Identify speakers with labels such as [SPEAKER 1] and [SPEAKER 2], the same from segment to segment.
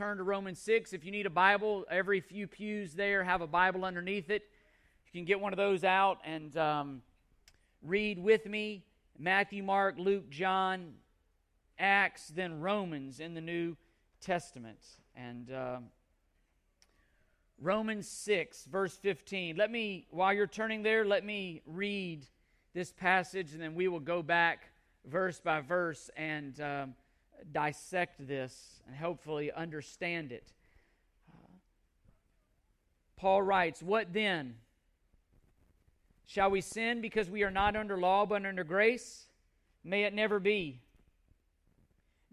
[SPEAKER 1] turn to Romans 6. If you need a Bible, every few pews there have a Bible underneath it. You can get one of those out and um, read with me Matthew, Mark, Luke, John, Acts, then Romans in the New Testament. And uh, Romans 6, verse 15. Let me, while you're turning there, let me read this passage and then we will go back verse by verse and um, dissect this and hopefully understand it. Uh, Paul writes, What then? Shall we sin because we are not under law but under grace? May it never be.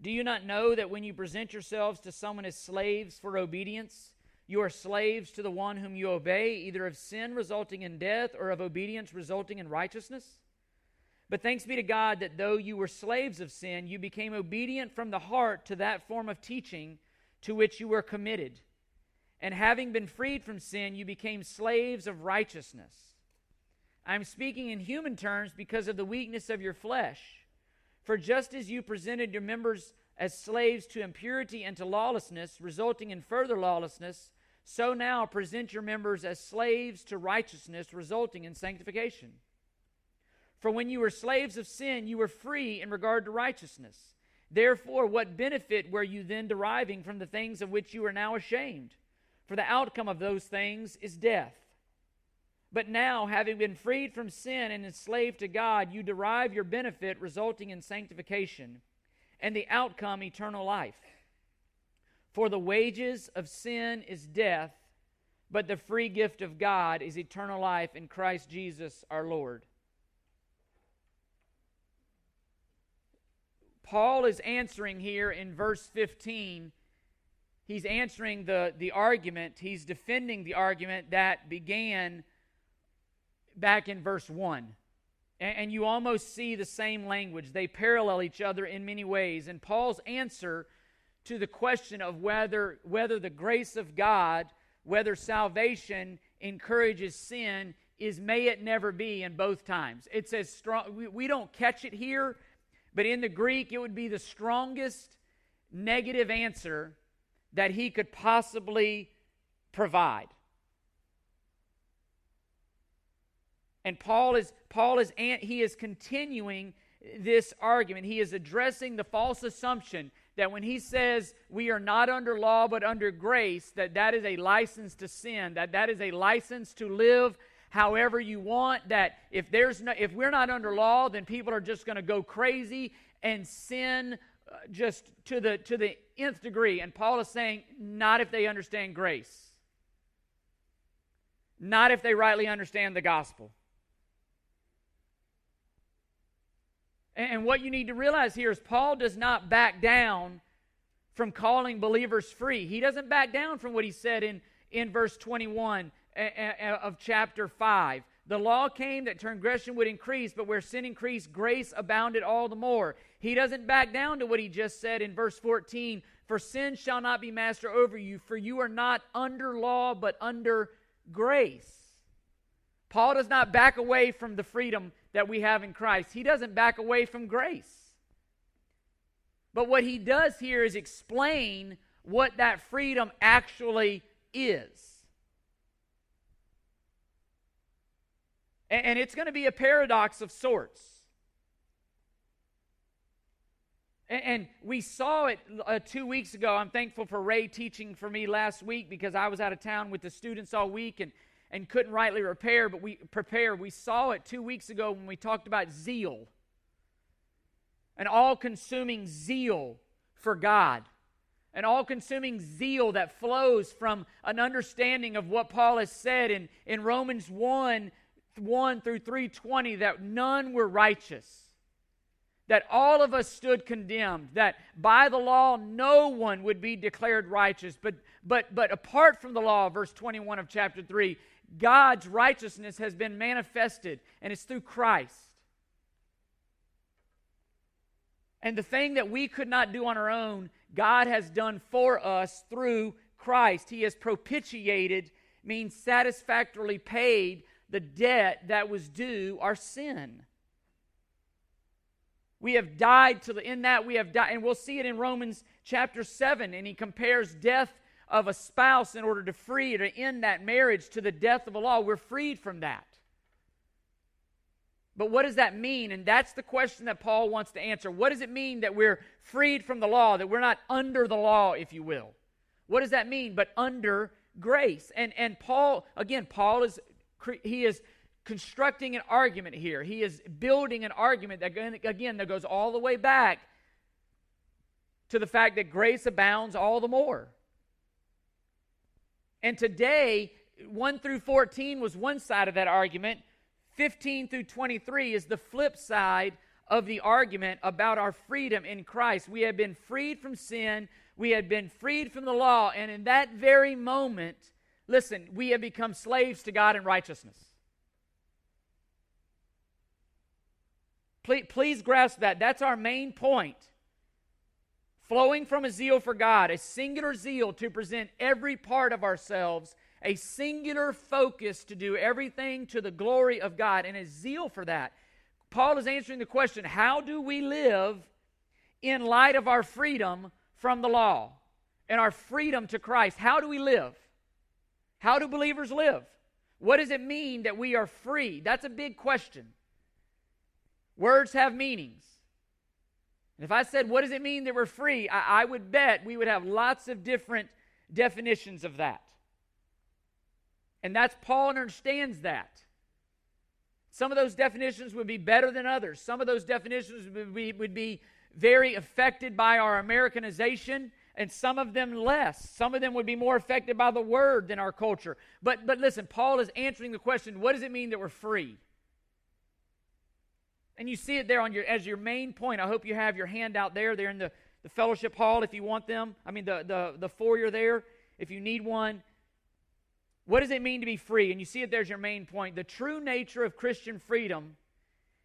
[SPEAKER 1] Do you not know that when you present yourselves to someone as slaves for obedience, you are slaves to the one whom you obey, either of sin resulting in death or of obedience resulting in righteousness? But thanks be to God that though you were slaves of sin, you became obedient from the heart to that form of teaching to which you were committed. And having been freed from sin, you became slaves of righteousness. I'm speaking in human terms because of the weakness of your flesh. For just as you presented your members as slaves to impurity and to lawlessness, resulting in further lawlessness, so now present your members as slaves to righteousness, resulting in sanctification. For when you were slaves of sin, you were free in regard to righteousness. Therefore, what benefit were you then deriving from the things of which you are now ashamed? For the outcome of those things is death. But now, having been freed from sin and enslaved to God, you derive your benefit resulting in sanctification, and the outcome eternal life. For the wages of sin is death, but the free gift of God is eternal life in Christ Jesus our Lord. Paul is answering here in verse 15. He's answering the, the argument, he's defending the argument that began back in verse 1. And you almost see the same language. They parallel each other in many ways. And Paul's answer to the question of whether, whether the grace of God, whether salvation encourages sin, is may it never be in both times. It says strong, we, we don't catch it here, but in the Greek, it would be the strongest negative answer that he could possibly provide. And Paul is Paul is he is continuing this argument. He is addressing the false assumption that when he says we are not under law but under grace that that is a license to sin, that that is a license to live however you want, that if there's no if we're not under law then people are just going to go crazy and sin uh, just to the to the nth degree. And Paul is saying not if they understand grace. Not if they rightly understand the gospel. And what you need to realize here is Paul does not back down from calling believers free. He doesn't back down from what he said in, in verse 21 of chapter 5. The law came that transgression would increase, but where sin increased, grace abounded all the more. He doesn't back down to what he just said in verse 14 For sin shall not be master over you, for you are not under law, but under grace. Paul does not back away from the freedom that we have in Christ. He doesn't back away from grace. But what he does here is explain what that freedom actually is. And it's going to be a paradox of sorts. And we saw it uh, two weeks ago. I'm thankful for Ray teaching for me last week because I was out of town with the students all week. And and couldn't rightly repair, but we prepare. We saw it two weeks ago when we talked about zeal. An all consuming zeal for God. An all consuming zeal that flows from an understanding of what Paul has said in, in Romans 1 1 through 320 that none were righteous that all of us stood condemned that by the law no one would be declared righteous but but but apart from the law verse 21 of chapter 3 God's righteousness has been manifested, and it's through Christ. And the thing that we could not do on our own, God has done for us through Christ. He has propitiated, means satisfactorily paid the debt that was due our sin. We have died to the in that we have died, and we'll see it in Romans chapter 7, and he compares death of a spouse in order to free to end that marriage to the death of a law. We're freed from that. But what does that mean? And that's the question that Paul wants to answer. What does it mean that we're freed from the law, that we're not under the law, if you will? What does that mean? But under grace. And and Paul, again, Paul is he is constructing an argument here. He is building an argument that again that goes all the way back to the fact that grace abounds all the more. And today, 1 through 14 was one side of that argument. 15 through 23 is the flip side of the argument about our freedom in Christ. We have been freed from sin, we have been freed from the law, and in that very moment, listen, we have become slaves to God and righteousness. Please, please grasp that. That's our main point. Flowing from a zeal for God, a singular zeal to present every part of ourselves a singular focus to do everything to the glory of God and a zeal for that. Paul is answering the question how do we live in light of our freedom from the law and our freedom to Christ? How do we live? How do believers live? What does it mean that we are free? That's a big question. Words have meanings. And if I said, What does it mean that we're free? I, I would bet we would have lots of different definitions of that. And that's Paul understands that. Some of those definitions would be better than others. Some of those definitions would be, would be very affected by our Americanization, and some of them less. Some of them would be more affected by the word than our culture. But, but listen, Paul is answering the question what does it mean that we're free? And you see it there on your as your main point. I hope you have your handout there. They're in the, the fellowship hall if you want them. I mean the, the, the foyer there if you need one. What does it mean to be free? And you see it there's your main point. The true nature of Christian freedom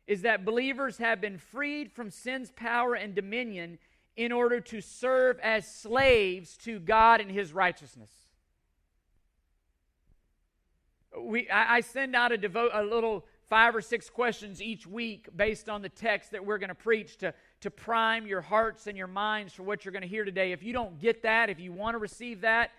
[SPEAKER 1] is that believers have been freed from sin's power and dominion in order to serve as slaves to God and his righteousness. We, I, I send out a, devote, a little five or six questions each week based on the text that we're going to preach to, to prime your hearts and your minds for what you're going to hear today. If you don't get that, if you want to receive that,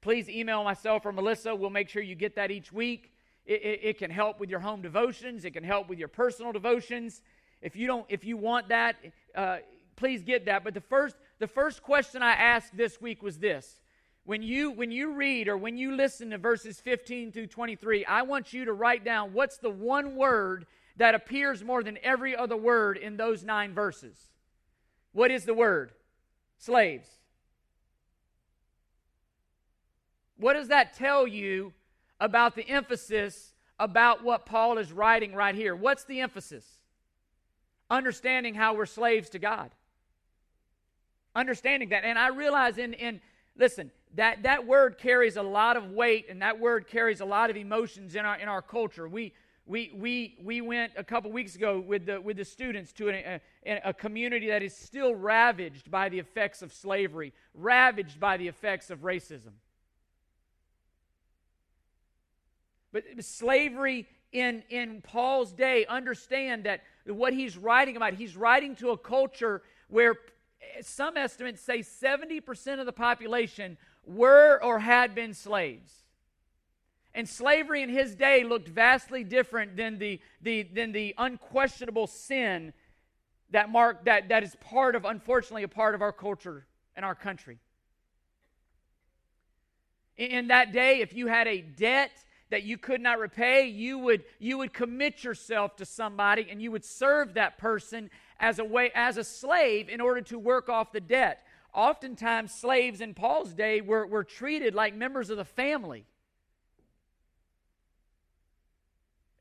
[SPEAKER 1] please email myself or Melissa. We'll make sure you get that each week. It, it, it, can help with your home devotions. It can help with your personal devotions. If you don't, if you want that, uh, please get that. But the first, the first question I asked this week was this: when you when you read or when you listen to verses 15 through 23, I want you to write down what's the one word that appears more than every other word in those nine verses. What is the word? Slaves. What does that tell you about the emphasis about what Paul is writing right here? What's the emphasis? Understanding how we're slaves to God. Understanding that. And I realize in, in listen, that, that word carries a lot of weight and that word carries a lot of emotions in our, in our culture. We, we, we, we went a couple weeks ago with the, with the students to a, a, a, community that is still ravaged by the effects of slavery, ravaged by the effects of racism. But slavery in, in Paul's day, understand that what he's writing about, he's writing to a culture where some estimates say 70% of the population were or had been slaves. And slavery in his day looked vastly different than the, the, than the unquestionable sin that, mark, that, that is part of, unfortunately, a part of our culture and our country. In that day, if you had a debt that you could not repay, you would, you would commit yourself to somebody and you would serve that person as a way as a slave in order to work off the debt. Oftentimes, slaves in Paul's day were, were treated like members of the family.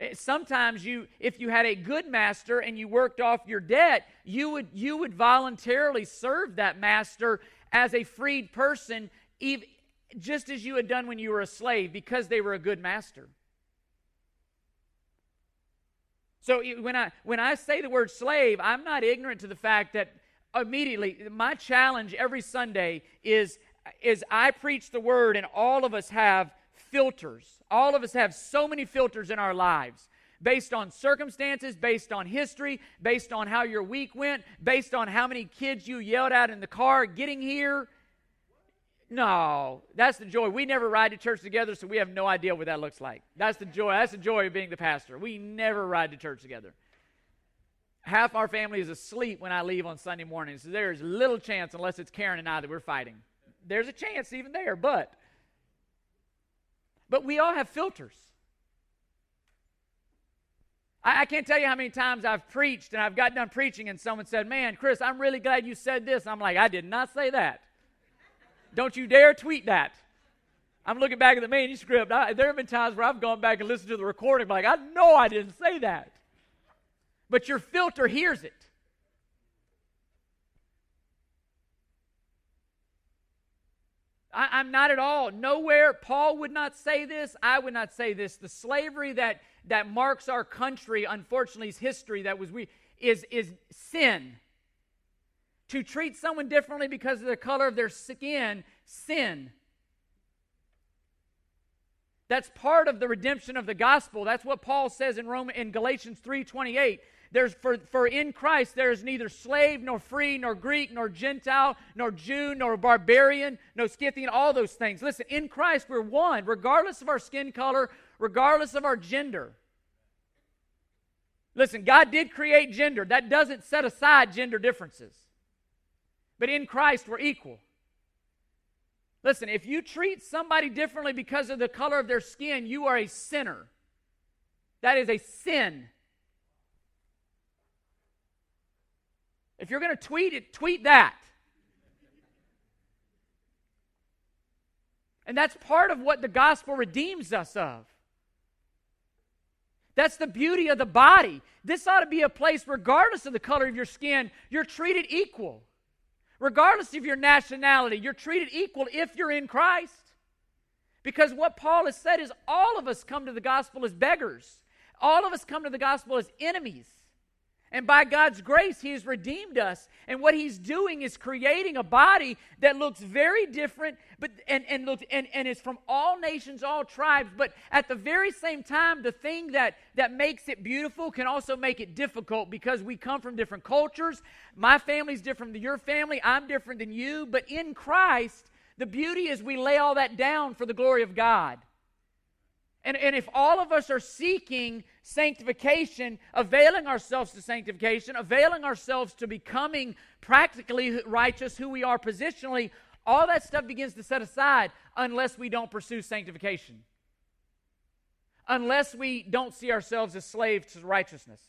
[SPEAKER 1] Eh, sometimes you if you had a good master and you worked off your debt you would you would voluntarily serve that master as a freed person even, just as you had done when you were a slave because they were a good master. So when I when I say the word slave, I'm not ignorant to the fact that immediately my challenge every Sunday is is I preach the word and all of us have filters. All of us have so many filters in our lives. based on circumstances, based on history, based on how your week went, based on how many kids you yelled at in the car getting here. No, that's the joy. We never ride to church together, so we have no idea what that looks like. That's the joy. That's the joy of being the pastor. We never ride to church together. Half our family is asleep when I leave on Sunday morning, so there's little chance, unless it's Karen and I, that we're fighting. There's a chance even there, but but we all have filters. I, I, can't tell you how many times I've preached and I've got done preaching and someone said, Man, Chris, I'm really glad you said this. I'm like, I did not say that. Don't you dare tweet that. I'm looking back at the manuscript. I, there have been times where I've gone back and listened to the recording, like, I know I didn't say that. But your filter hears it. I, am not at all. Nowhere. Paul would not say this. I would not say this. The slavery that, that marks our country, unfortunately, is history that was we is, is sin. To treat someone differently because of the color of their skin, sin. That's part of the redemption of the gospel. That's what Paul says in Rome in Galatians 3:28. There's for, for in Christ there is neither slave nor free, nor Greek, nor Gentile, nor Jew, nor barbarian, no Scythian, all those things. Listen, in Christ we're one, regardless of our skin color, regardless of our gender. Listen, God did create gender. That doesn't set aside gender differences. But in Christ we're equal. Listen, if you treat somebody differently because of the color of their skin, you are a sinner. That is a sin. If you're going to tweet it, tweet that. And that's part of what the gospel redeems us of. That's the beauty of the body. This ought to be a place, regardless of the color of your skin, you're treated equal. Regardless of your nationality, you're treated equal if you're in Christ. Because what Paul has said is all of us come to the gospel as beggars, all of us come to the gospel as enemies. And by God's grace, He has redeemed us. And what He's doing is creating a body that looks very different, but and, and looks and, and is from all nations, all tribes. But at the very same time, the thing that, that makes it beautiful can also make it difficult because we come from different cultures. My family's different than your family, I'm different than you. But in Christ, the beauty is we lay all that down for the glory of God. And, and if all of us are seeking sanctification, availing ourselves to sanctification, availing ourselves to becoming practically righteous who we are positionally, all that stuff begins to set aside unless we don't pursue sanctification. Unless we don't see ourselves as slaves to righteousness.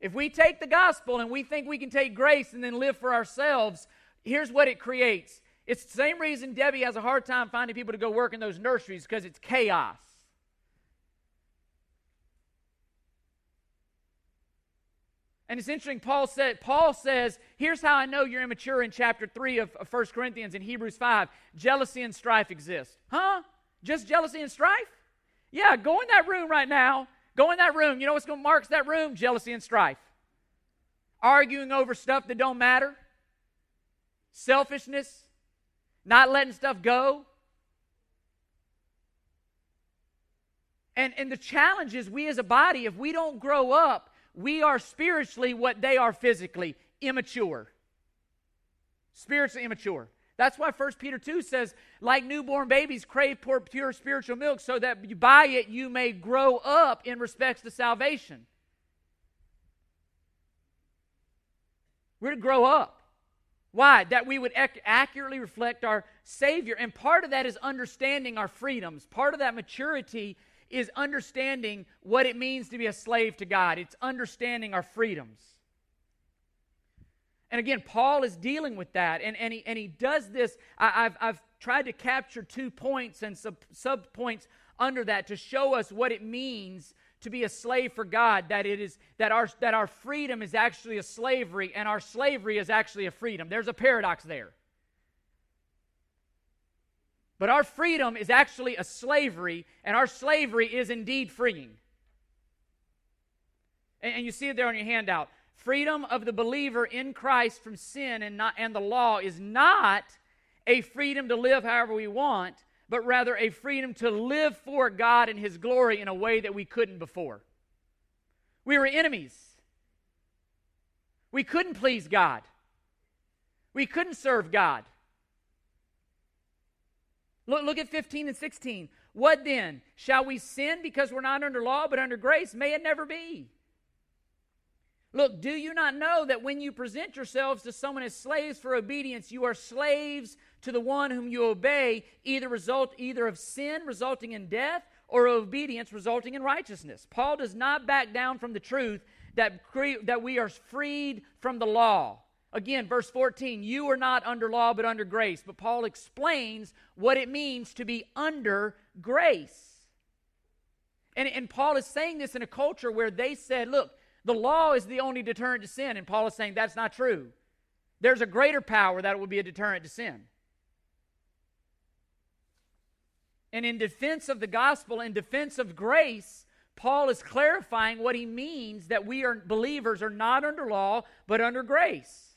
[SPEAKER 1] If we take the gospel and we think we can take grace and then live for ourselves, here's what it creates it's the same reason Debbie has a hard time finding people to go work in those nurseries because it's chaos. And it's interesting, Paul said, Paul says, here's how I know you're immature in chapter 3 of, of 1 Corinthians and Hebrews 5. Jealousy and strife exist. Huh? Just jealousy and strife? Yeah, go in that room right now. Go in that room. You know what's going to mark that room? Jealousy and strife. Arguing over stuff that don't matter. Selfishness not letting stuff go. And, and the challenge is we as a body, if we don't grow up, we are spiritually what they are physically immature. Spiritually immature. That's why 1 Peter 2 says, like newborn babies, crave pure, pure spiritual milk so that by it you may grow up in respects to salvation. We're to grow up. Why? That we would ac- accurately reflect our Savior. And part of that is understanding our freedoms. Part of that maturity is understanding what it means to be a slave to God, it's understanding our freedoms. And again, Paul is dealing with that, and, and, he, and he does this. I, have I've tried to capture two points and sub, sub points under that to show us what it means to be a slave for God, that it is that our that our freedom is actually a slavery and our slavery is actually a freedom. There's a paradox there. But our freedom is actually a slavery, and our slavery is indeed freeing. And, and you see it there on your handout. Freedom of the believer in Christ from sin and not and the law is not a freedom to live however we want, but rather a freedom to live for God and His glory in a way that we couldn't before. We were enemies. We couldn't please God. We couldn't serve God. Look, look at 15 and 16. What then? Shall we sin because we're not under law but under grace? May it never be. Look, do you not know that when you present yourselves to someone as slaves for obedience, you are slaves to the one whom you obey, either result either of sin resulting in death or obedience resulting in righteousness. Paul does not back down from the truth that, cre- that we are freed from the law. Again, verse 14, you are not under law but under grace. But Paul explains what it means to be under grace. And, and Paul is saying this in a culture where they said, look, the law is the only deterrent to sin. And Paul is saying that's not true. There's a greater power that will be a deterrent to sin. And in defense of the gospel, in defense of grace, Paul is clarifying what he means that we are believers are not under law, but under grace.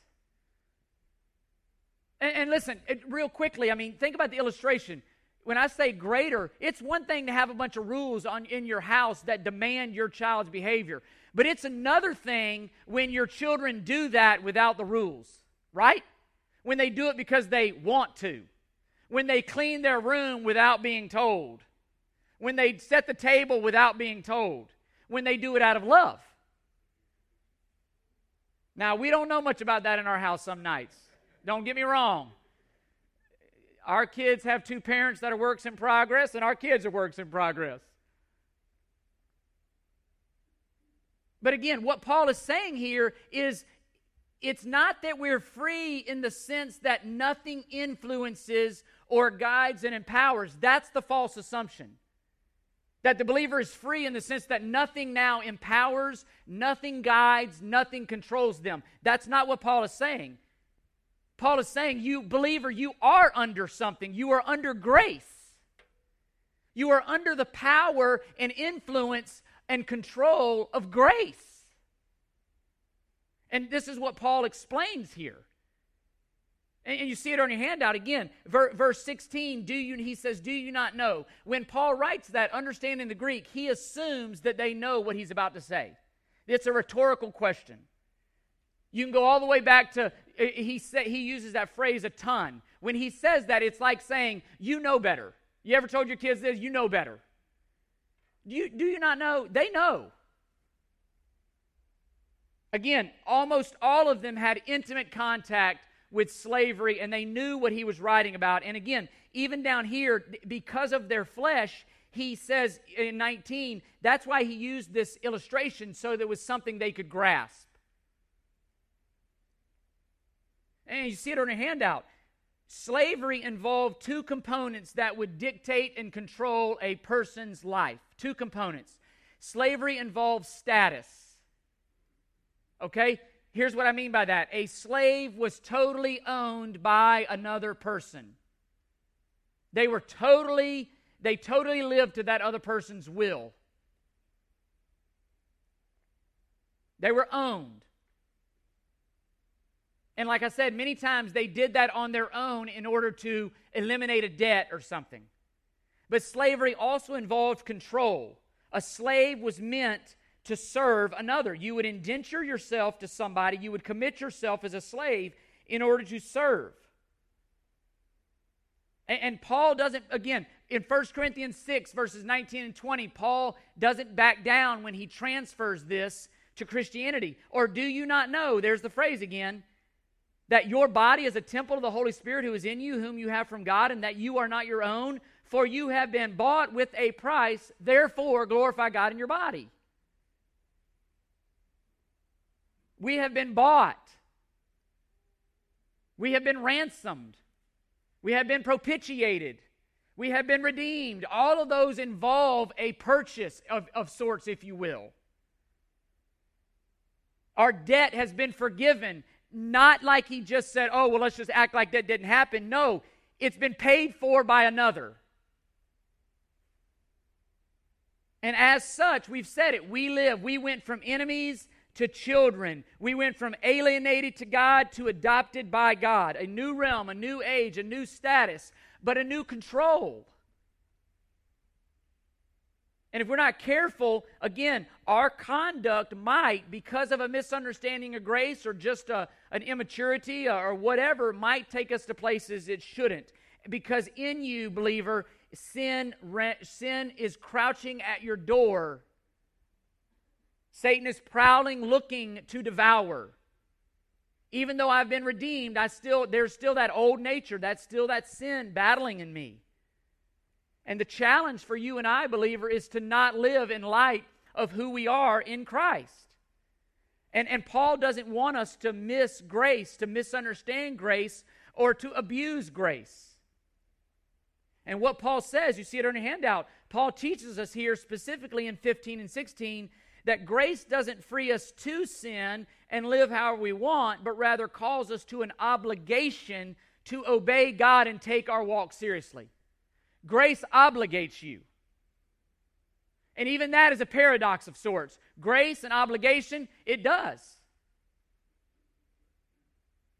[SPEAKER 1] And, and listen, it, real quickly, I mean, think about the illustration. When I say greater, it's one thing to have a bunch of rules on, in your house that demand your child's behavior. But it's another thing when your children do that without the rules, right? When they do it because they want to when they clean their room without being told, when they set the table without being told, when they do it out of love. Now, we don't know much about that in our house some nights. Don't get me wrong. Our kids have two parents that are works in progress, and our kids are works in progress. But again, what Paul is saying here is it's not that we're free in the sense that nothing influences or guides and empowers. That's the false assumption. That the believer is free in the sense that nothing now empowers, nothing guides, nothing controls them. That's not what Paul is saying. Paul is saying, you believer, you are under something. You are under grace. You are under the power and influence and control of grace. And this is what Paul explains here. And you see it on your handout again. Verse 16, do you, he says, Do you not know? When Paul writes that, understanding the Greek, he assumes that they know what he's about to say. It's a rhetorical question. You can go all the way back to, uh, he, say, he uses that phrase a ton. When he says that, it's like saying, You know better. You ever told your kids this? You know better. Do you, do you not know? They know. Again, almost all of them had intimate contact with slavery and they knew what he was writing about. And again, even down here, because of their flesh, he says in 19, that's why he used this illustration so there was something they could grasp. And you see it on a handout. Slavery involved two components that would dictate and control a person's life. Two components. Slavery involves status. Okay? Here's what I mean by that a slave was totally owned by another person. They were totally, they totally lived to that other person's will. They were owned. And like I said, many times they did that on their own in order to eliminate a debt or something. But slavery also involved control. A slave was meant to serve another. You would indenture yourself to somebody, you would commit yourself as a slave in order to serve. And, and Paul doesn't, again, in 1 Corinthians 6, verses 19 and 20, Paul doesn't back down when he transfers this to Christianity. Or do you not know, there's the phrase again, that your body is a temple of the Holy Spirit who is in you, whom you have from God, and that you are not your own, for you have been bought with a price, therefore glorify God in your body. We have been bought. We have been ransomed. We have been propitiated. We have been redeemed. All of those involve a purchase of, of sorts, if you will. Our debt has been forgiven, not like he just said, oh, well, let's just act like that didn't happen. No, it's been paid for by another. And as such, we've said it, we live, we went from enemies to children. We went from alienated to God to adopted by God. A new realm, a new age, a new status, but a new control. And if we're not careful, again, our conduct might, because of a misunderstanding of grace or just a, an immaturity or whatever, might take us to places it shouldn't. Because in you, believer, sin, sin is crouching at your door. Satan is prowling, looking to devour. Even though I've been redeemed, I still there's still that old nature, that's still that sin battling in me. And the challenge for you and I, believer, is to not live in light of who we are in Christ. And, and Paul doesn't want us to miss grace, to misunderstand grace, or to abuse grace. And what Paul says, you see it on your handout, Paul teaches us here specifically in 15 and 16 that grace doesn't free us to sin and live however we want, but rather calls us to an obligation to obey God and take our walk seriously. Grace obligates you. And even that is a paradox of sorts. Grace and obligation, it does.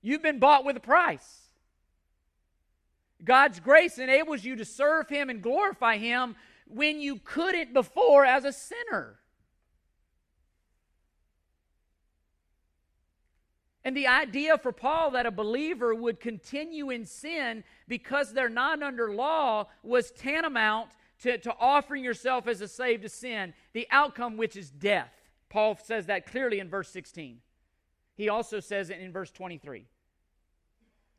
[SPEAKER 1] You've been bought with a price. God's grace enables you to serve Him and glorify Him when you couldn't before as a sinner. And the idea for Paul that a believer would continue in sin because they're not under law was tantamount to, to offering yourself as a slave to sin, the outcome which is death. Paul says that clearly in verse 16. He also says it in verse 23.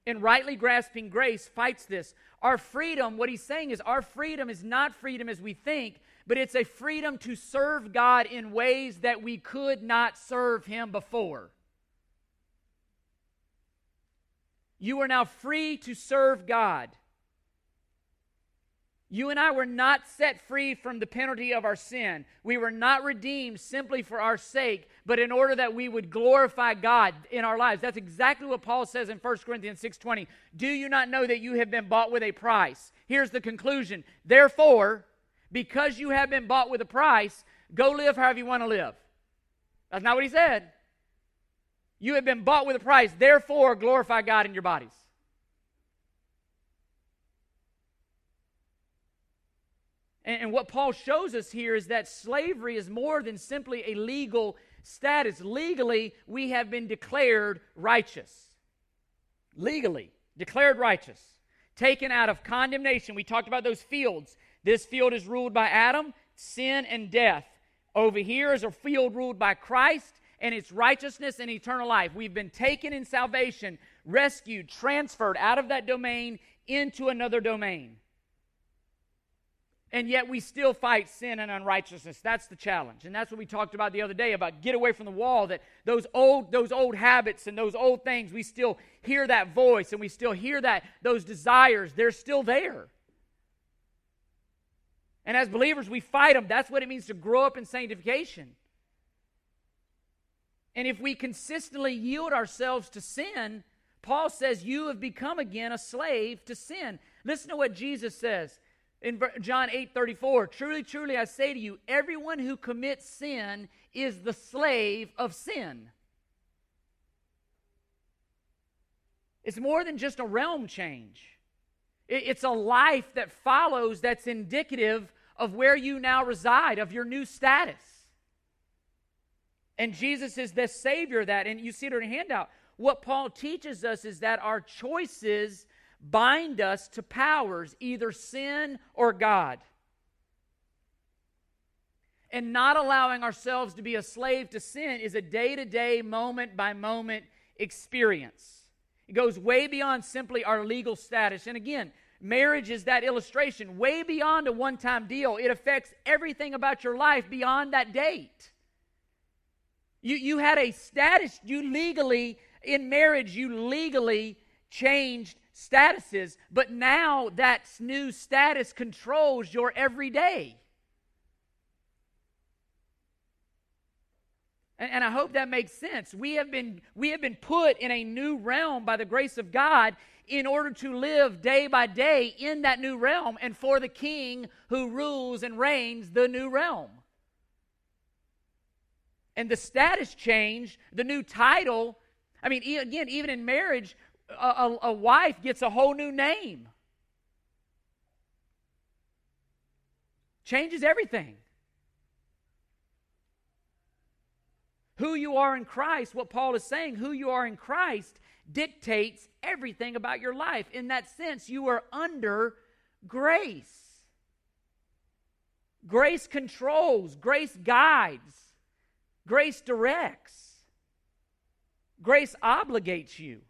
[SPEAKER 1] In rightly grasping grace, fights this. Our freedom, what he's saying is, our freedom is not freedom as we think, but it's a freedom to serve God in ways that we could not serve Him before. You are now free to serve God. You and I were not set free from the penalty of our sin. We were not redeemed simply for our sake, but in order that we would glorify God in our lives. That's exactly what Paul says in 1 Corinthians 6:20. Do you not know that you have been bought with a price? Here's the conclusion. Therefore, because you have been bought with a price, go live however you want to live. That's not what he said. You have been bought with a price. Therefore, glorify God in your bodies. And, and, what Paul shows us here is that slavery is more than simply a legal status. Legally, we have been declared righteous. Legally, declared righteous. Taken out of condemnation. We talked about those fields. This field is ruled by Adam, sin, and death. Over here is a field ruled by Christ, and its righteousness and eternal life. We've been taken in salvation, rescued, transferred out of that domain into another domain. And yet we still fight sin and unrighteousness. That's the challenge. And that's what we talked about the other day about get away from the wall that those old those old habits and those old things, we still hear that voice and we still hear that those desires, they're still there. And as believers, we fight them. That's what it means to grow up in sanctification. And if we consistently yield ourselves to sin, Paul says, You have become again a slave to sin. Listen to what Jesus says in John 8 34. Truly, truly, I say to you, everyone who commits sin is the slave of sin. It's more than just a realm change, it's a life that follows that's indicative of where you now reside, of your new status. And Jesus is the Savior that. And you see it in a handout. What Paul teaches us is that our choices bind us to powers, either sin or God. And not allowing ourselves to be a slave to sin is a day to day, moment by moment experience. It goes way beyond simply our legal status. And again, marriage is that illustration, way beyond a one time deal. It affects everything about your life beyond that date. You, you had a status, you legally, in marriage, you legally changed statuses, but now that new status controls your everyday. And, and I hope that makes sense. We have, been, we have been put in a new realm by the grace of God in order to live day by day in that new realm and for the king who rules and reigns the new realm and the status changed, the new title. I mean, again, even in marriage, a, a, a wife gets a whole new name. Changes everything. Who you are in Christ, what Paul is saying, who you are in Christ dictates everything about your life. In that sense, you are under grace. Grace controls, grace guides grace directs, grace obligates you.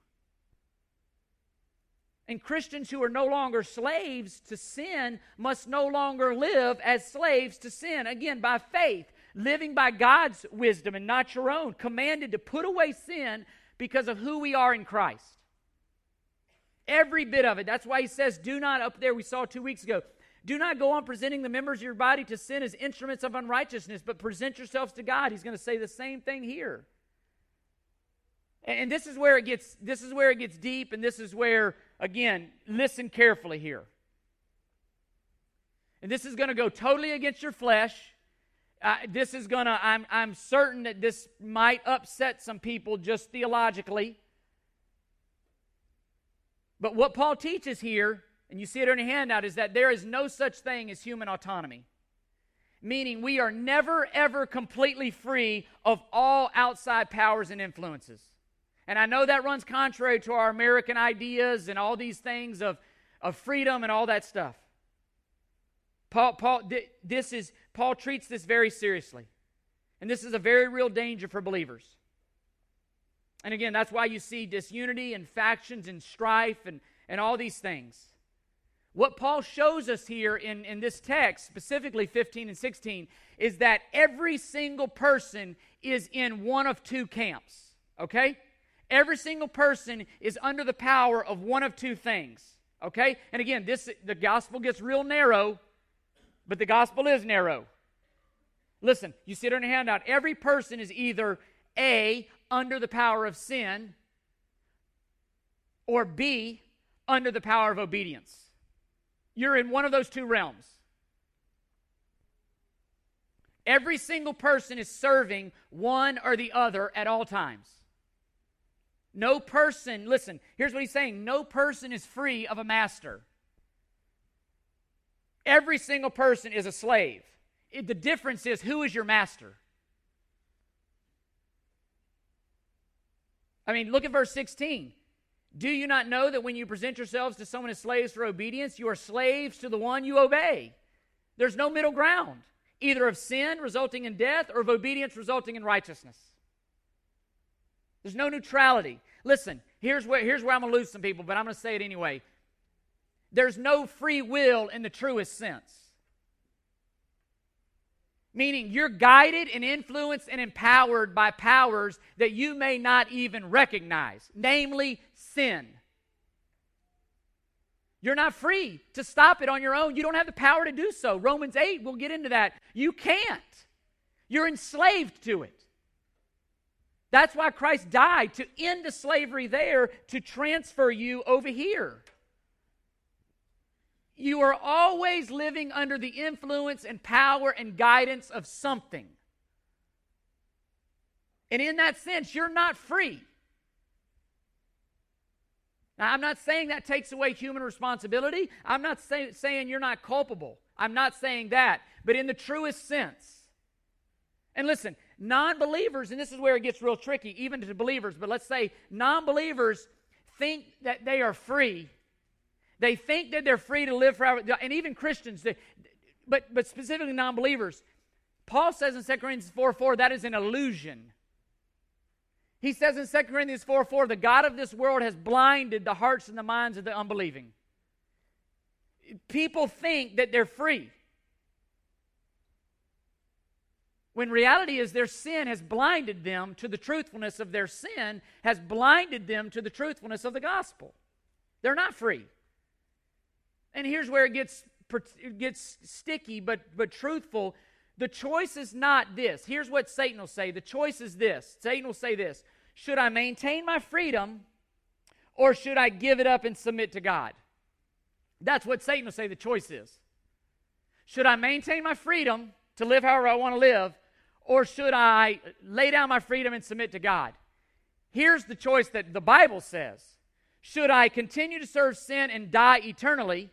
[SPEAKER 1] And Christians who are no longer slaves to sin must no longer live as slaves to sin. Again, by faith, living by God's wisdom and not your own, commanded to put away sin because of who we are in Christ. Every bit of it. That's why he says, Do not, up there we saw two weeks ago, do not go on presenting the members of your body to sin as instruments of unrighteousness, but present yourselves to God. He's going to say the same thing here. And this is where it gets this is where it gets deep and this is where again, listen carefully here. And this is going to go totally against your flesh. Uh, this is going to I'm I'm certain that this might upset some people just theologically. But what Paul teaches here and you see it on your handout, is that there is no such thing as human autonomy. Meaning, we are never, ever completely free of all outside powers and influences. And I know that runs contrary to our American ideas and all these things of, of freedom and all that stuff. Paul, Paul, this is, Paul treats this very seriously. And this is a very real danger for believers. And again, that's why you see disunity and factions and strife and, and all these things. What Paul shows us here in, in this text, specifically 15 and 16, is that every single person is in one of two camps. Okay? Every single person is under the power of one of two things. Okay? And again, this the gospel gets real narrow, but the gospel is narrow. Listen, you see it on your handout. Every person is either A, under the power of sin, or B, under the power of obedience. You're in one of those two realms. Every single person is serving one or the other at all times. No person, listen, here's what he's saying no person is free of a master. Every single person is a slave. It, the difference is who is your master? I mean, look at verse 16. Do you not know that when you present yourselves to someone as slaves for obedience, you are slaves to the one you obey? There's no middle ground, either of sin resulting in death or of obedience resulting in righteousness. There's no neutrality. Listen, here's where, here's where I'm going to lose some people, but I'm going to say it anyway. There's no free will in the truest sense. Meaning you're guided and influenced and empowered by powers that you may not even recognize, namely sin. You're not free to stop it on your own. You don't have the power to do so. Romans 8, we'll get into that. You can't. You're enslaved to it. That's why Christ died to end the slavery there to transfer you over here. You are always living under the influence and power and guidance of something. And in that sense, you're not free. Now, I'm not saying that takes away human responsibility. I'm not say, saying you're not culpable. I'm not saying that. But in the truest sense. And listen, non believers, and this is where it gets real tricky, even to believers, but let's say non believers think that they are free. They think that they're free to live forever. And even Christians, they, but, but specifically non believers. Paul says in 2 Corinthians 4 4, that is an illusion. He says in 2 Corinthians 4 4, the God of this world has blinded the hearts and the minds of the unbelieving. People think that they're free. When reality is their sin has blinded them to the truthfulness of their sin, has blinded them to the truthfulness of the gospel. They're not free. And here's where it gets, it gets sticky but, but truthful. The choice is not this. Here's what Satan will say the choice is this. Satan will say this should I maintain my freedom or should I give it up and submit to God? That's what Satan will say the choice is. Should I maintain my freedom to live however I want to live or should I lay down my freedom and submit to God? Here's the choice that the Bible says Should I continue to serve sin and die eternally,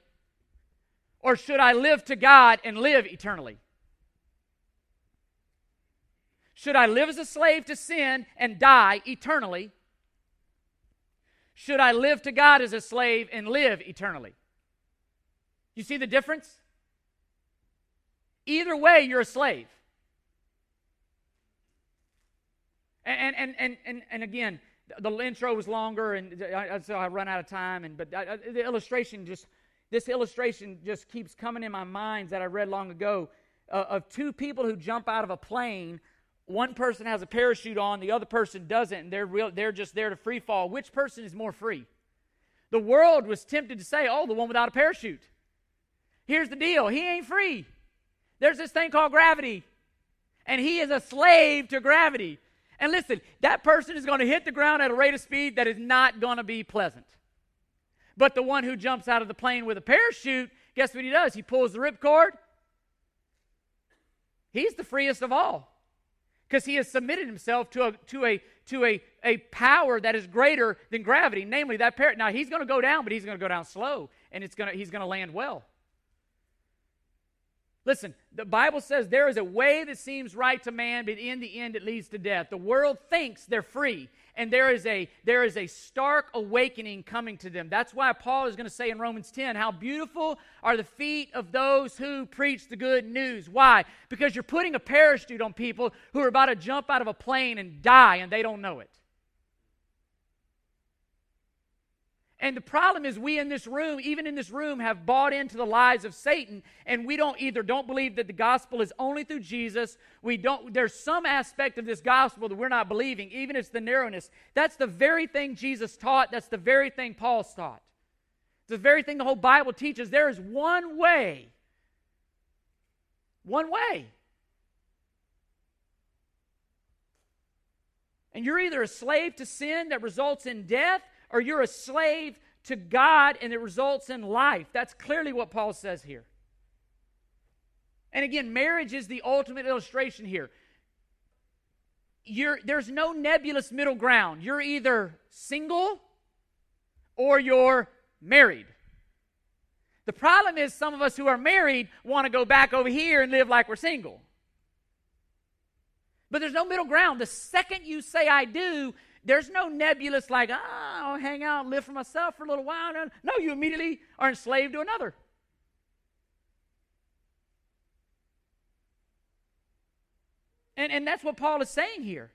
[SPEAKER 1] or should I live to God and live eternally? Should I live as a slave to sin and die eternally? Should I live to God as a slave and live eternally? You see the difference? Either way, you're a slave. And, and, and, and, and again, the intro was longer, and so I run out of time. And but the illustration just this illustration just keeps coming in my mind that I read long ago uh, of two people who jump out of a plane. One person has a parachute on, the other person doesn't, and they're real, they're just there to free fall. Which person is more free? The world was tempted to say, "Oh, the one without a parachute." Here's the deal: he ain't free. There's this thing called gravity, and he is a slave to gravity. And listen, that person is going to hit the ground at a rate of speed that is not going to be pleasant. But the one who jumps out of the plane with a parachute, guess what he does? He pulls the ripcord. He's the freest of all because he has submitted himself to a, to a, to a, a power that is greater than gravity, namely that parachute. Now, he's going to go down, but he's going to go down slow, and it's gonna, he's going to land well. Listen, the Bible says there is a way that seems right to man, but in the end it leads to death. The world thinks they're free, and there is a there is a stark awakening coming to them. That's why Paul is going to say in Romans 10, how beautiful are the feet of those who preach the good news. Why? Because you're putting a parachute on people who are about to jump out of a plane and die and they don't know it. And the problem is, we in this room, even in this room, have bought into the lies of Satan, and we don't either don't believe that the gospel is only through Jesus. We don't. There's some aspect of this gospel that we're not believing, even if it's the narrowness. That's the very thing Jesus taught. That's the very thing Paul's taught. It's the very thing the whole Bible teaches. There is one way. One way. And you're either a slave to sin that results in death, or you're a slave to God and it results in life. That's clearly what Paul says here. And again, marriage is the ultimate illustration here. You're, there's no nebulous middle ground. You're either single or you're married. The problem is, some of us who are married want to go back over here and live like we're single. But there's no middle ground. The second you say I do, there's no nebulous like, ah, I'll hang out and live for myself for a little while. No, you immediately are enslaved to another. And, and that's what Paul is saying here.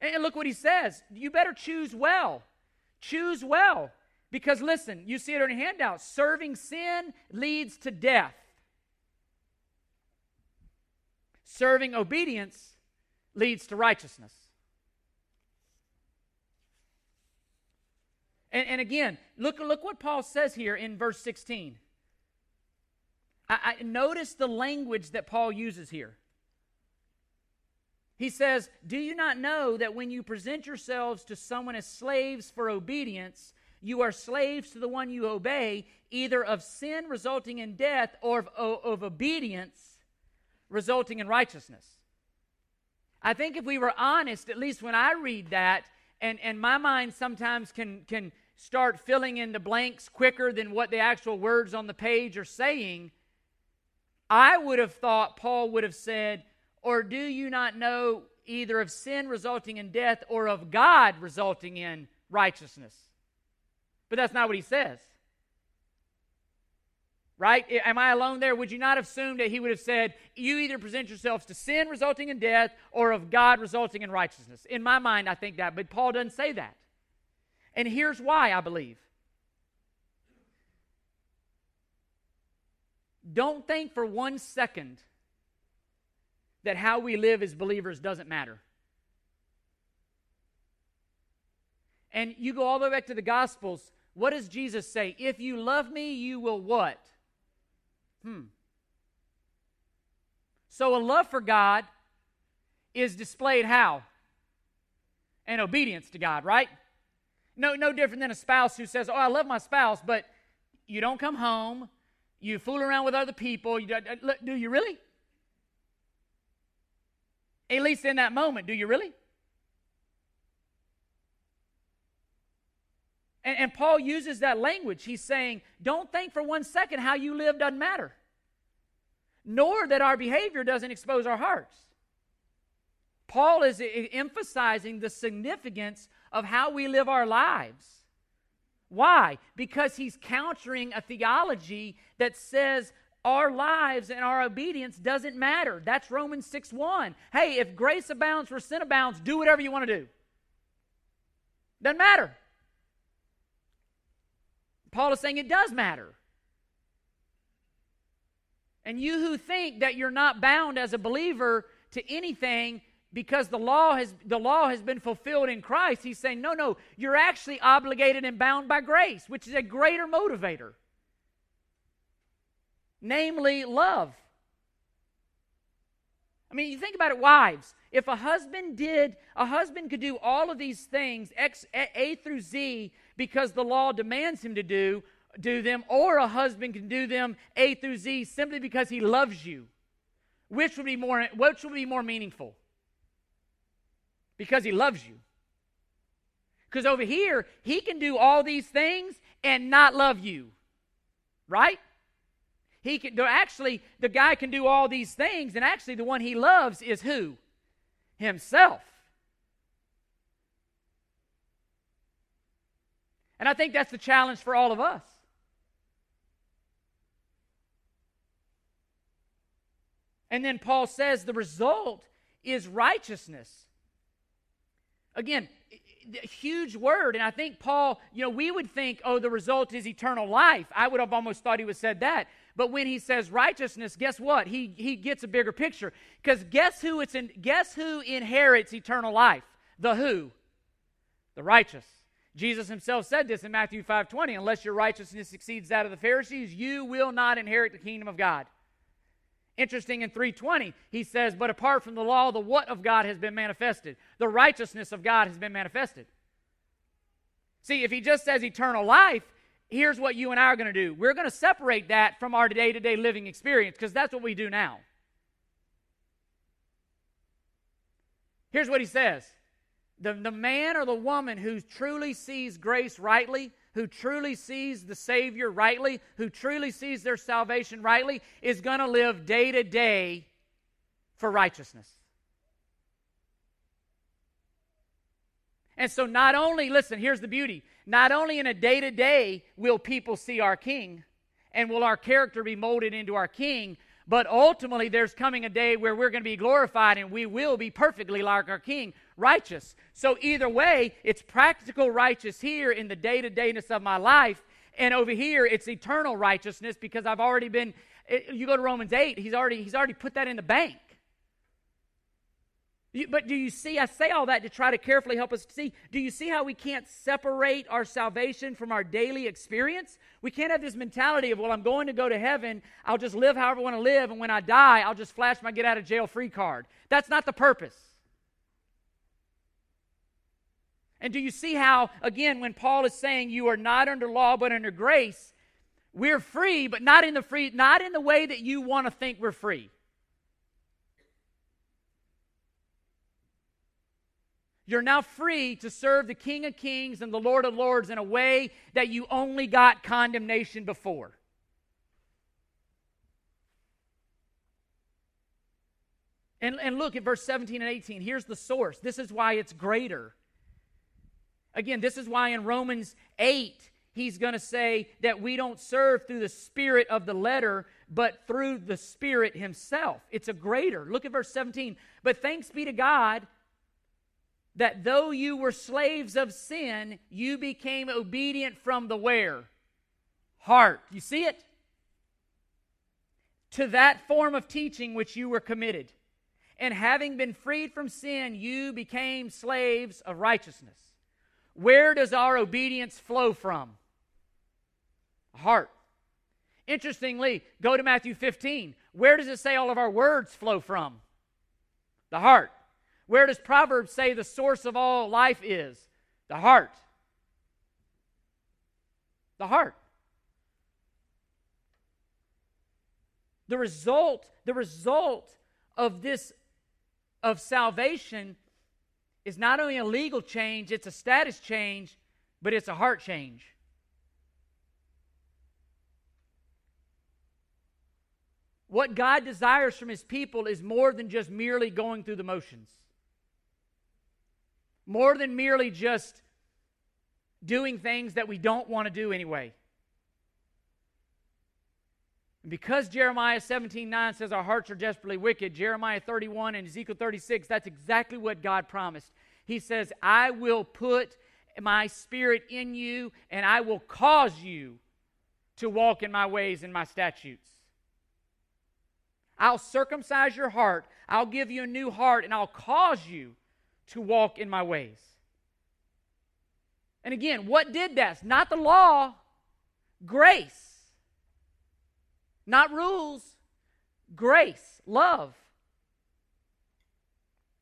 [SPEAKER 1] And look what he says. You better choose well. Choose well. Because listen, you see it on your handout. Serving sin leads to death. Serving obedience leads to righteousness. And, and again, look, look what Paul says here in verse 16. I, I notice the language that Paul uses here. He says, Do you not know that when you present yourselves to someone as slaves for obedience, you are slaves to the one you obey, either of sin resulting in death or of, of obedience resulting in righteousness? I think if we were honest, at least when I read that, and, and my mind sometimes can, can start filling in the blanks quicker than what the actual words on the page are saying, I would have thought Paul would have said, Or do you not know either of sin resulting in death or of God resulting in righteousness? But that's not what he says. Right? Am I alone there? Would you not have assumed that he would have said, You either present yourselves to sin resulting in death or of God resulting in righteousness? In my mind, I think that, but Paul doesn't say that. And here's why I believe. Don't think for one second that how we live as believers doesn't matter. And you go all the way back to the Gospels. What does Jesus say? If you love me, you will what? Hmm. So a love for God is displayed how? In obedience to God, right? No, no different than a spouse who says, Oh, I love my spouse, but you don't come home, you fool around with other people. You, uh, uh, do you really? At least in that moment, do you really? And, and, Paul uses that language. He's saying, don't think for one second how you live doesn't matter, nor that our behavior doesn't expose our hearts. Paul is uh, emphasizing the significance of how we live our lives. Why? Because he's countering a theology that says our lives and our obedience doesn't matter. That's Romans 6 1. Hey, if grace abounds where sin abounds, do whatever you want to do. Doesn't matter. Paul is saying it does matter. And you who think that you're not bound as a believer to anything because the law has the law has been fulfilled in Christ, he's saying, "No, no, you're actually obligated and bound by grace, which is a greater motivator." Namely, love. I mean, you think about it, wives. If a husband did, a husband could do all of these things, X, A through Z, because the law demands him to do, do them, or a husband can do them A through Z simply because he loves you. Which would be more, which would be more meaningful? Because he loves you. Because over here, he can do all these things and not love you. Right? He can actually the guy can do all these things, and actually the one he loves is who? Himself. And I think that's the challenge for all of us. And then Paul says the result is righteousness. Again, huge word. And I think Paul, you know, we would think, oh, the result is eternal life. I would have almost thought he would have said that. But when he says righteousness, guess what? He, he gets a bigger picture. Because guess who it's in, guess who inherits eternal life? The who? The righteous. Jesus himself said this in Matthew 5:20, unless your righteousness exceeds that of the Pharisees, you will not inherit the kingdom of God. Interesting in 320, he says, But apart from the law, the what of God has been manifested. The righteousness of God has been manifested. See, if he just says eternal life, here's what you and I are going to do we're going to separate that from our day to day living experience because that's what we do now. Here's what he says the, the man or the woman who truly sees grace rightly, who truly sees the Savior rightly, who truly sees their salvation rightly, is going to live day to day for righteousness. And so, not only, listen, here's the beauty not only in a day to day will people see our king and will our character be molded into our king, but ultimately there's coming a day where we're going to be glorified and we will be perfectly like our king, righteous. So, either way, it's practical righteous here in the day to dayness of my life. And over here, it's eternal righteousness because I've already been. Eh, you go to Romans 8, he's already, he's already put that in the bank. But do you see? I say all that to try to carefully help us see. Do you see how we can't separate our salvation from our daily experience? We can't have this mentality of, well, I'm going to go to heaven. I'll just live however I want to live. And when I die, I'll just flash my get out of jail free card. That's not the purpose. And do you see how, again, when Paul is saying you are not under law but under grace, we're free, but not in the free, not in the way that you want to think we're free. You're now free to serve the King of Kings and the Lord of Lords in a way that you only got condemnation before. And, and look at verse 17 and 18. Here's the source. This is why it's greater. Again, this is why in Romans 8, he's going to say that we don't serve through the spirit of the letter, but through the Spirit Himself. It's a greater. Look at verse 17. But thanks be to God that though you were slaves of sin, you became obedient from the where? Heart. You see it? To that form of teaching which you were committed. And having been freed from sin, you became slaves of righteousness. Where does our obedience flow from? Heart. Interestingly, go to Matthew 15. Where does it say all of our words flow from? The heart. Where does Proverbs say the source of all life is? The heart. The heart. The result, the result of this of salvation is not only a legal change, it's a status change, but it's a heart change. What God desires from his people is more than just merely going through the motions. More than merely just doing things that we don't want to do anyway. And because Jeremiah 17 9 says our hearts are desperately wicked, Jeremiah 31 and Ezekiel 36, that's exactly what God promised. He says, I will put my spirit in you, and I will cause you to walk in my ways and my statutes. I'll circumcise your heart. I'll give you a new heart, and I'll cause you to walk in my ways. And again, what did that? Not the law, grace. Not rules, grace, love.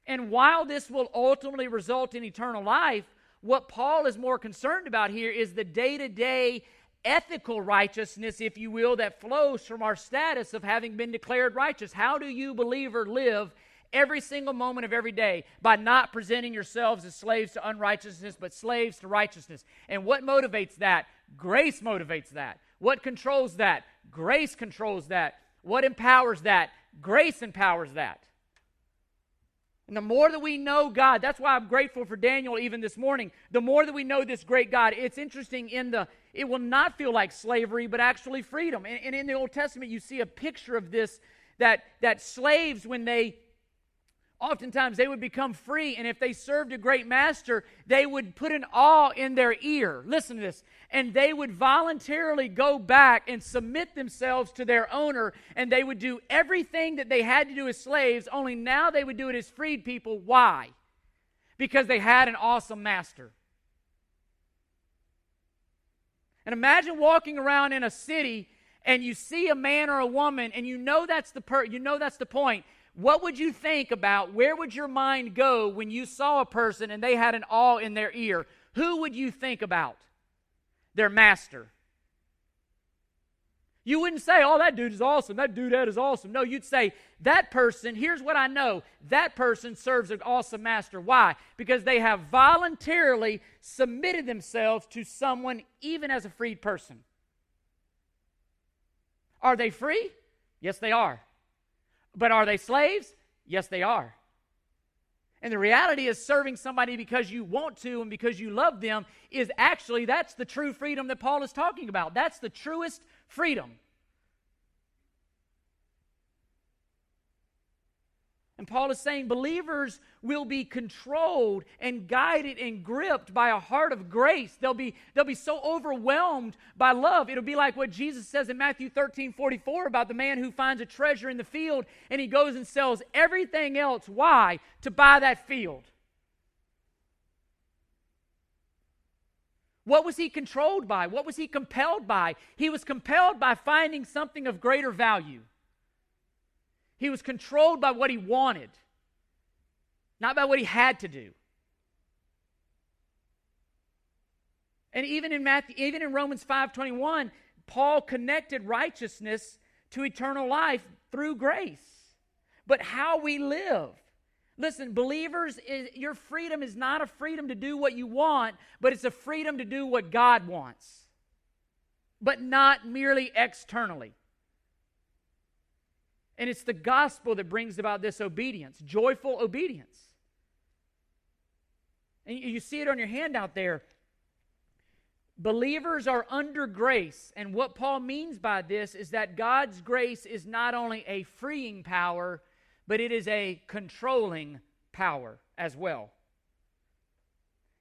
[SPEAKER 1] And while this will ultimately result in eternal life, what Paul is more concerned about here is the day to day ethical righteousness, if you will, that flows from our status of having been declared righteous. How do you, believer, live every single moment of every day by not presenting yourselves as slaves to unrighteousness, but slaves to righteousness? And what motivates that? Grace motivates that. What controls that? Grace controls that. What empowers that? Grace empowers that. And the more that we know God, that's why I'm grateful for Daniel even this morning. The more that we know this great God, it's interesting in the, it will not feel like slavery, but actually freedom. And, and in the Old Testament, you see a picture of this that, that slaves, when they oftentimes they would become free and if they served a great master they would put an awe in their ear. Listen to this. And they would voluntarily go back and submit themselves to their owner and they would do everything that they had to do as slaves only now they would do it as freed people. Why? Because they had an awesome master. And imagine walking around in a city and you see a man or a woman and you know that's the per- you know that's the point what would you think about? Where would your mind go when you saw a person and they had an awe in their ear? Who would you think about? Their master. You wouldn't say, oh, that dude is awesome. That dude that is awesome. No, you'd say, that person, here's what I know that person serves an awesome master. Why? Because they have voluntarily submitted themselves to someone, even as a freed person. Are they free? Yes, they are. But are they slaves? Yes, they are. And the reality is, serving somebody because you want to and because you love them is actually that's the true freedom that Paul is talking about. That's the truest freedom. And Paul is saying believers will be controlled and guided and gripped by a heart of grace. They'll be, they'll be so overwhelmed by love. It'll be like what Jesus says in Matthew 13 44 about the man who finds a treasure in the field and he goes and sells everything else. Why? To buy that field. What was he controlled by? What was he compelled by? He was compelled by finding something of greater value. He was controlled by what he wanted, not by what he had to do. And even in Matthew, even in Romans 5:21, Paul connected righteousness to eternal life through grace. But how we live. Listen, believers, your freedom is not a freedom to do what you want, but it's a freedom to do what God wants. But not merely externally. And it's the gospel that brings about this obedience, joyful obedience. And you see it on your handout there. Believers are under grace. And what Paul means by this is that God's grace is not only a freeing power, but it is a controlling power as well.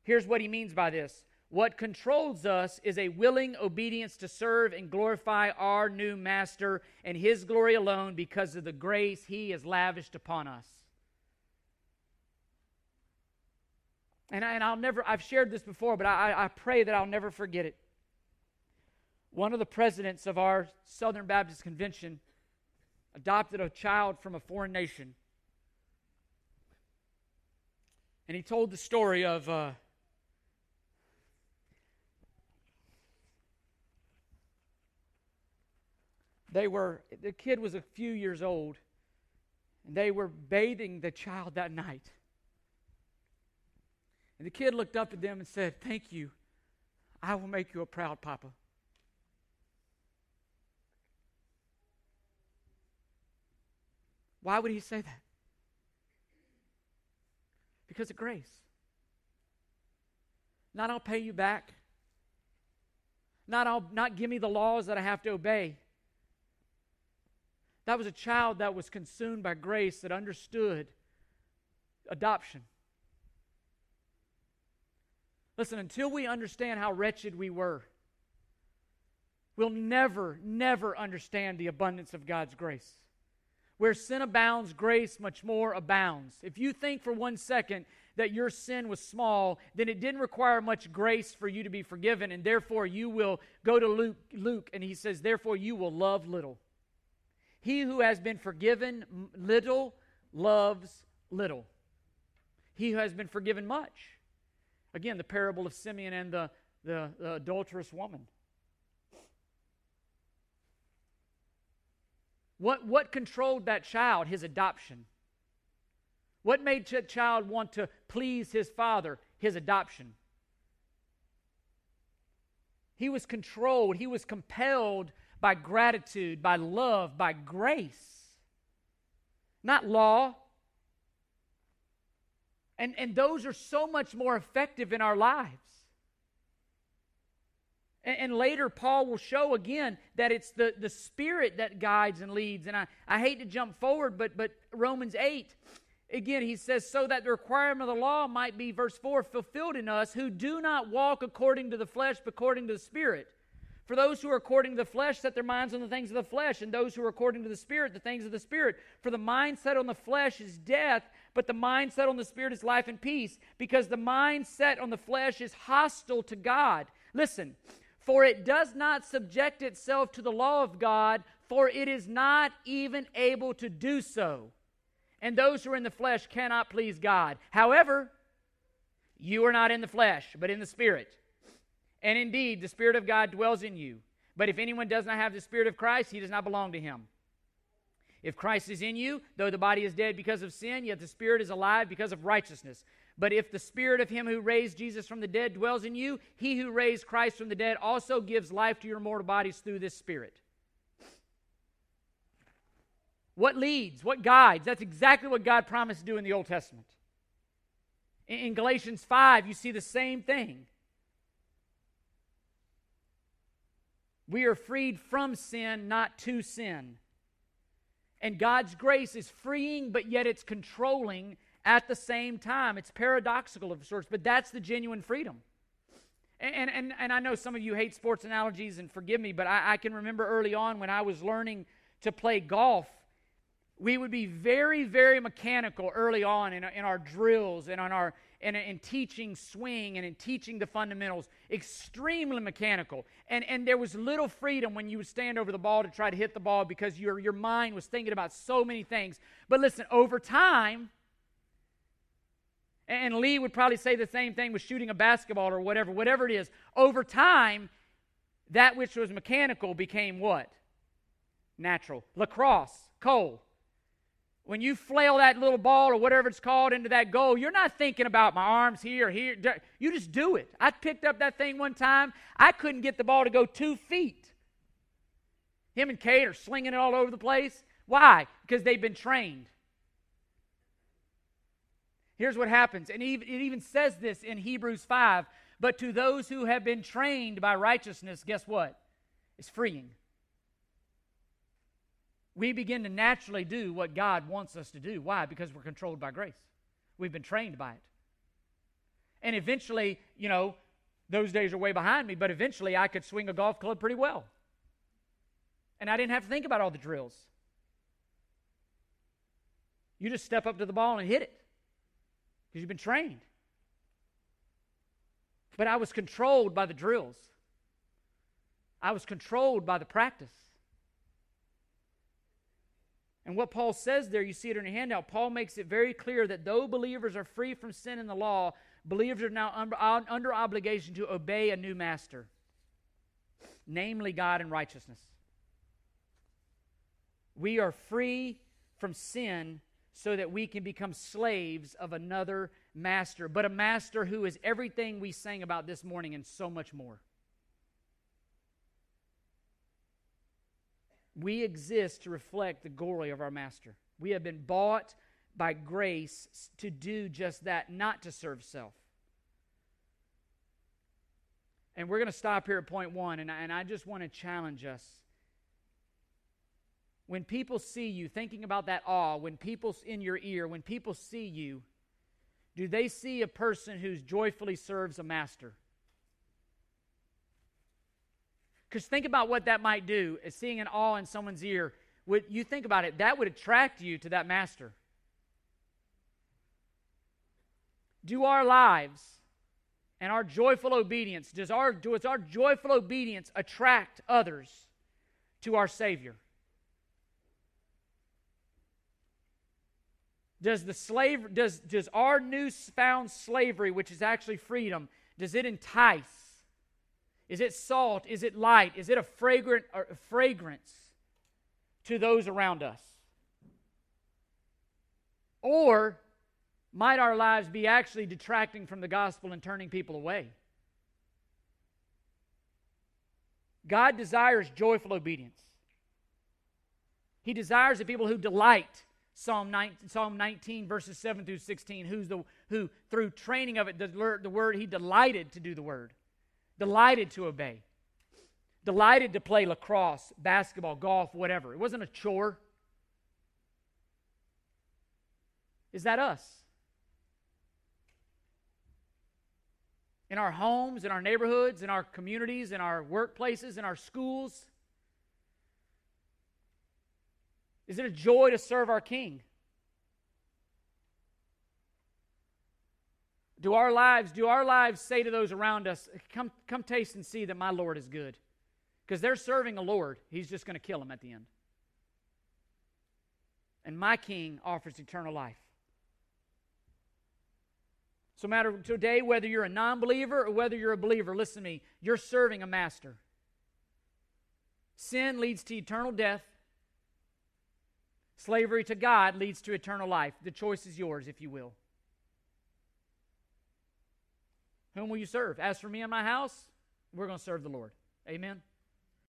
[SPEAKER 1] Here's what he means by this what controls us is a willing obedience to serve and glorify our new master and his glory alone because of the grace he has lavished upon us. And, I, and I'll never, I've shared this before, but I, I pray that I'll never forget it. One of the presidents of our Southern Baptist Convention adopted a child from a foreign nation. And he told the story of. Uh, they were, the kid was a few years old, and they were bathing the child that night. And the kid looked up at them and said, Thank you. I will make you a proud papa. Why would he say that? Because of grace. Not I'll pay you back. Not I'll not give me the laws that I have to obey. That was a child that was consumed by grace that understood adoption. Listen, until we understand how wretched we were, we'll never, never understand the abundance of God's grace. Where sin abounds, grace much more abounds. If you think for one second that your sin was small, then it didn't require much grace for you to be forgiven, and therefore you will go to Luke, Luke and he says, therefore you will love little. He who has been forgiven little loves little. He who has been forgiven much. Again, the parable of Simeon and the, the, the adulterous woman. What, what controlled that child? His adoption. What made that child want to please his father? His adoption. He was controlled, he was compelled by gratitude, by love, by grace, not law. And, and those are so much more effective in our lives. And, and, later, Paul will show again that it's the, the Spirit that guides and leads. And I, I hate to jump forward, but, but Romans 8, again, he says, so that the requirement of the law might be, verse 4, fulfilled in us who do not walk according to the flesh, but according to the Spirit. For those who are according to the flesh set their minds on the things of the flesh, and those who are according to the Spirit, the things of the Spirit. For the mind set on the flesh is death, but the mind set on the Spirit is life and peace, because the mind set on the flesh is hostile to God. Listen, for it does not subject itself to the law of God, for it is not even able to do so. And those who are in the flesh cannot please God. However, you are not in the flesh, but in the Spirit. And indeed, the Spirit of God dwells in you. But if anyone does not have the Spirit of Christ, he does not belong to him. If Christ is in you, though the body is dead because of sin, yet the Spirit is alive because of righteousness. But if the Spirit of him who raised Jesus from the dead dwells in you, he who raised Christ from the dead also gives life to your mortal bodies through this Spirit. What leads? What guides? That's exactly what God promised to do in the Old Testament. In, Galatians 5, you see the same thing. We are freed from sin, not to sin. And God's grace is freeing, but yet it's controlling at the same time. It's paradoxical of sorts, but that's the genuine freedom. And, and, and I know some of you hate sports analogies, and forgive me, but I, I can remember early on when I was learning to play golf, we would be very, very mechanical early on in, in our drills and on our and in teaching swing and in teaching the fundamentals, extremely mechanical. And, and there was little freedom when you would stand over the ball to try to hit the ball because your, your mind was thinking about so many things. But listen, over time, and Lee would probably say the same thing with shooting a basketball or whatever, whatever it is. Over time, that which was mechanical became what? Natural. Lacrosse, Cole. When you flail that little ball or whatever it's called into that goal, you're not thinking about my arms here, here. You just do it. I picked up that thing one time. I couldn't get the ball to go two feet. Him and Kate are slinging it all over the place. Why? Because they've been trained. Here's what happens, and it even says this in Hebrews 5 but to those who have been trained by righteousness, guess what? It's freeing we begin to naturally do what God wants us to do. Why? Because we're controlled by grace. We've been trained by it. And eventually, you know, those days are way behind me, but eventually I could swing a golf club pretty well. And I didn't have to think about all the drills. You just step up to the ball and hit it because you've been trained. But I was controlled by the drills, I was controlled by the practice. And what Paul says there, you see it in your handout. Paul makes it very clear that though believers are free from sin in the law, believers are now under obligation to obey a new master, namely God and righteousness. We are free from sin so that we can become slaves of another master, but a master who is everything we sang about this morning and so much more. We exist to reflect the glory of our Master. We have been bought by grace to do just that, not to serve self. And we're going to stop here at point one, and I, and I just want to challenge us. When people see you, thinking about that awe, when people's in your ear, when people see you, do they see a person who joyfully serves a master? Because think about what that might do, is seeing an awe in someone's ear. Would you think about it? That would attract you to that master. Do our lives and our joyful obedience, does our, does our joyful obedience attract others to our Savior? Does the slave does does our newfound slavery, which is actually freedom, does it entice? Is it salt? Is it light? Is it a fragrant a fragrance to those around us? Or might our lives be actually detracting from the gospel and turning people away? God desires joyful obedience. He desires the people who delight Psalm 19, Psalm 19 verses 7 through 16, who's the, who through training of it, the, the word, he delighted to do the word, delighted to obey, delighted to play lacrosse, basketball, golf, whatever. It wasn't a chore. Is that us? In our homes, in our neighborhoods, in our communities, in our workplaces, in our schools? Is it a joy to serve our King? Do our lives, do our lives say to those around us, come, come taste and see that my Lord is good? Because they're serving a Lord. He's just going to kill them at the end. And my King offers eternal life. So, matter today, whether you're a non believer or whether you're a believer, listen to me, you're serving a master. Sin leads to eternal death. Slavery to God leads to eternal life. The choice is yours, if you will. Whom will you serve? As for me and my house, we're going to serve the Lord. Amen.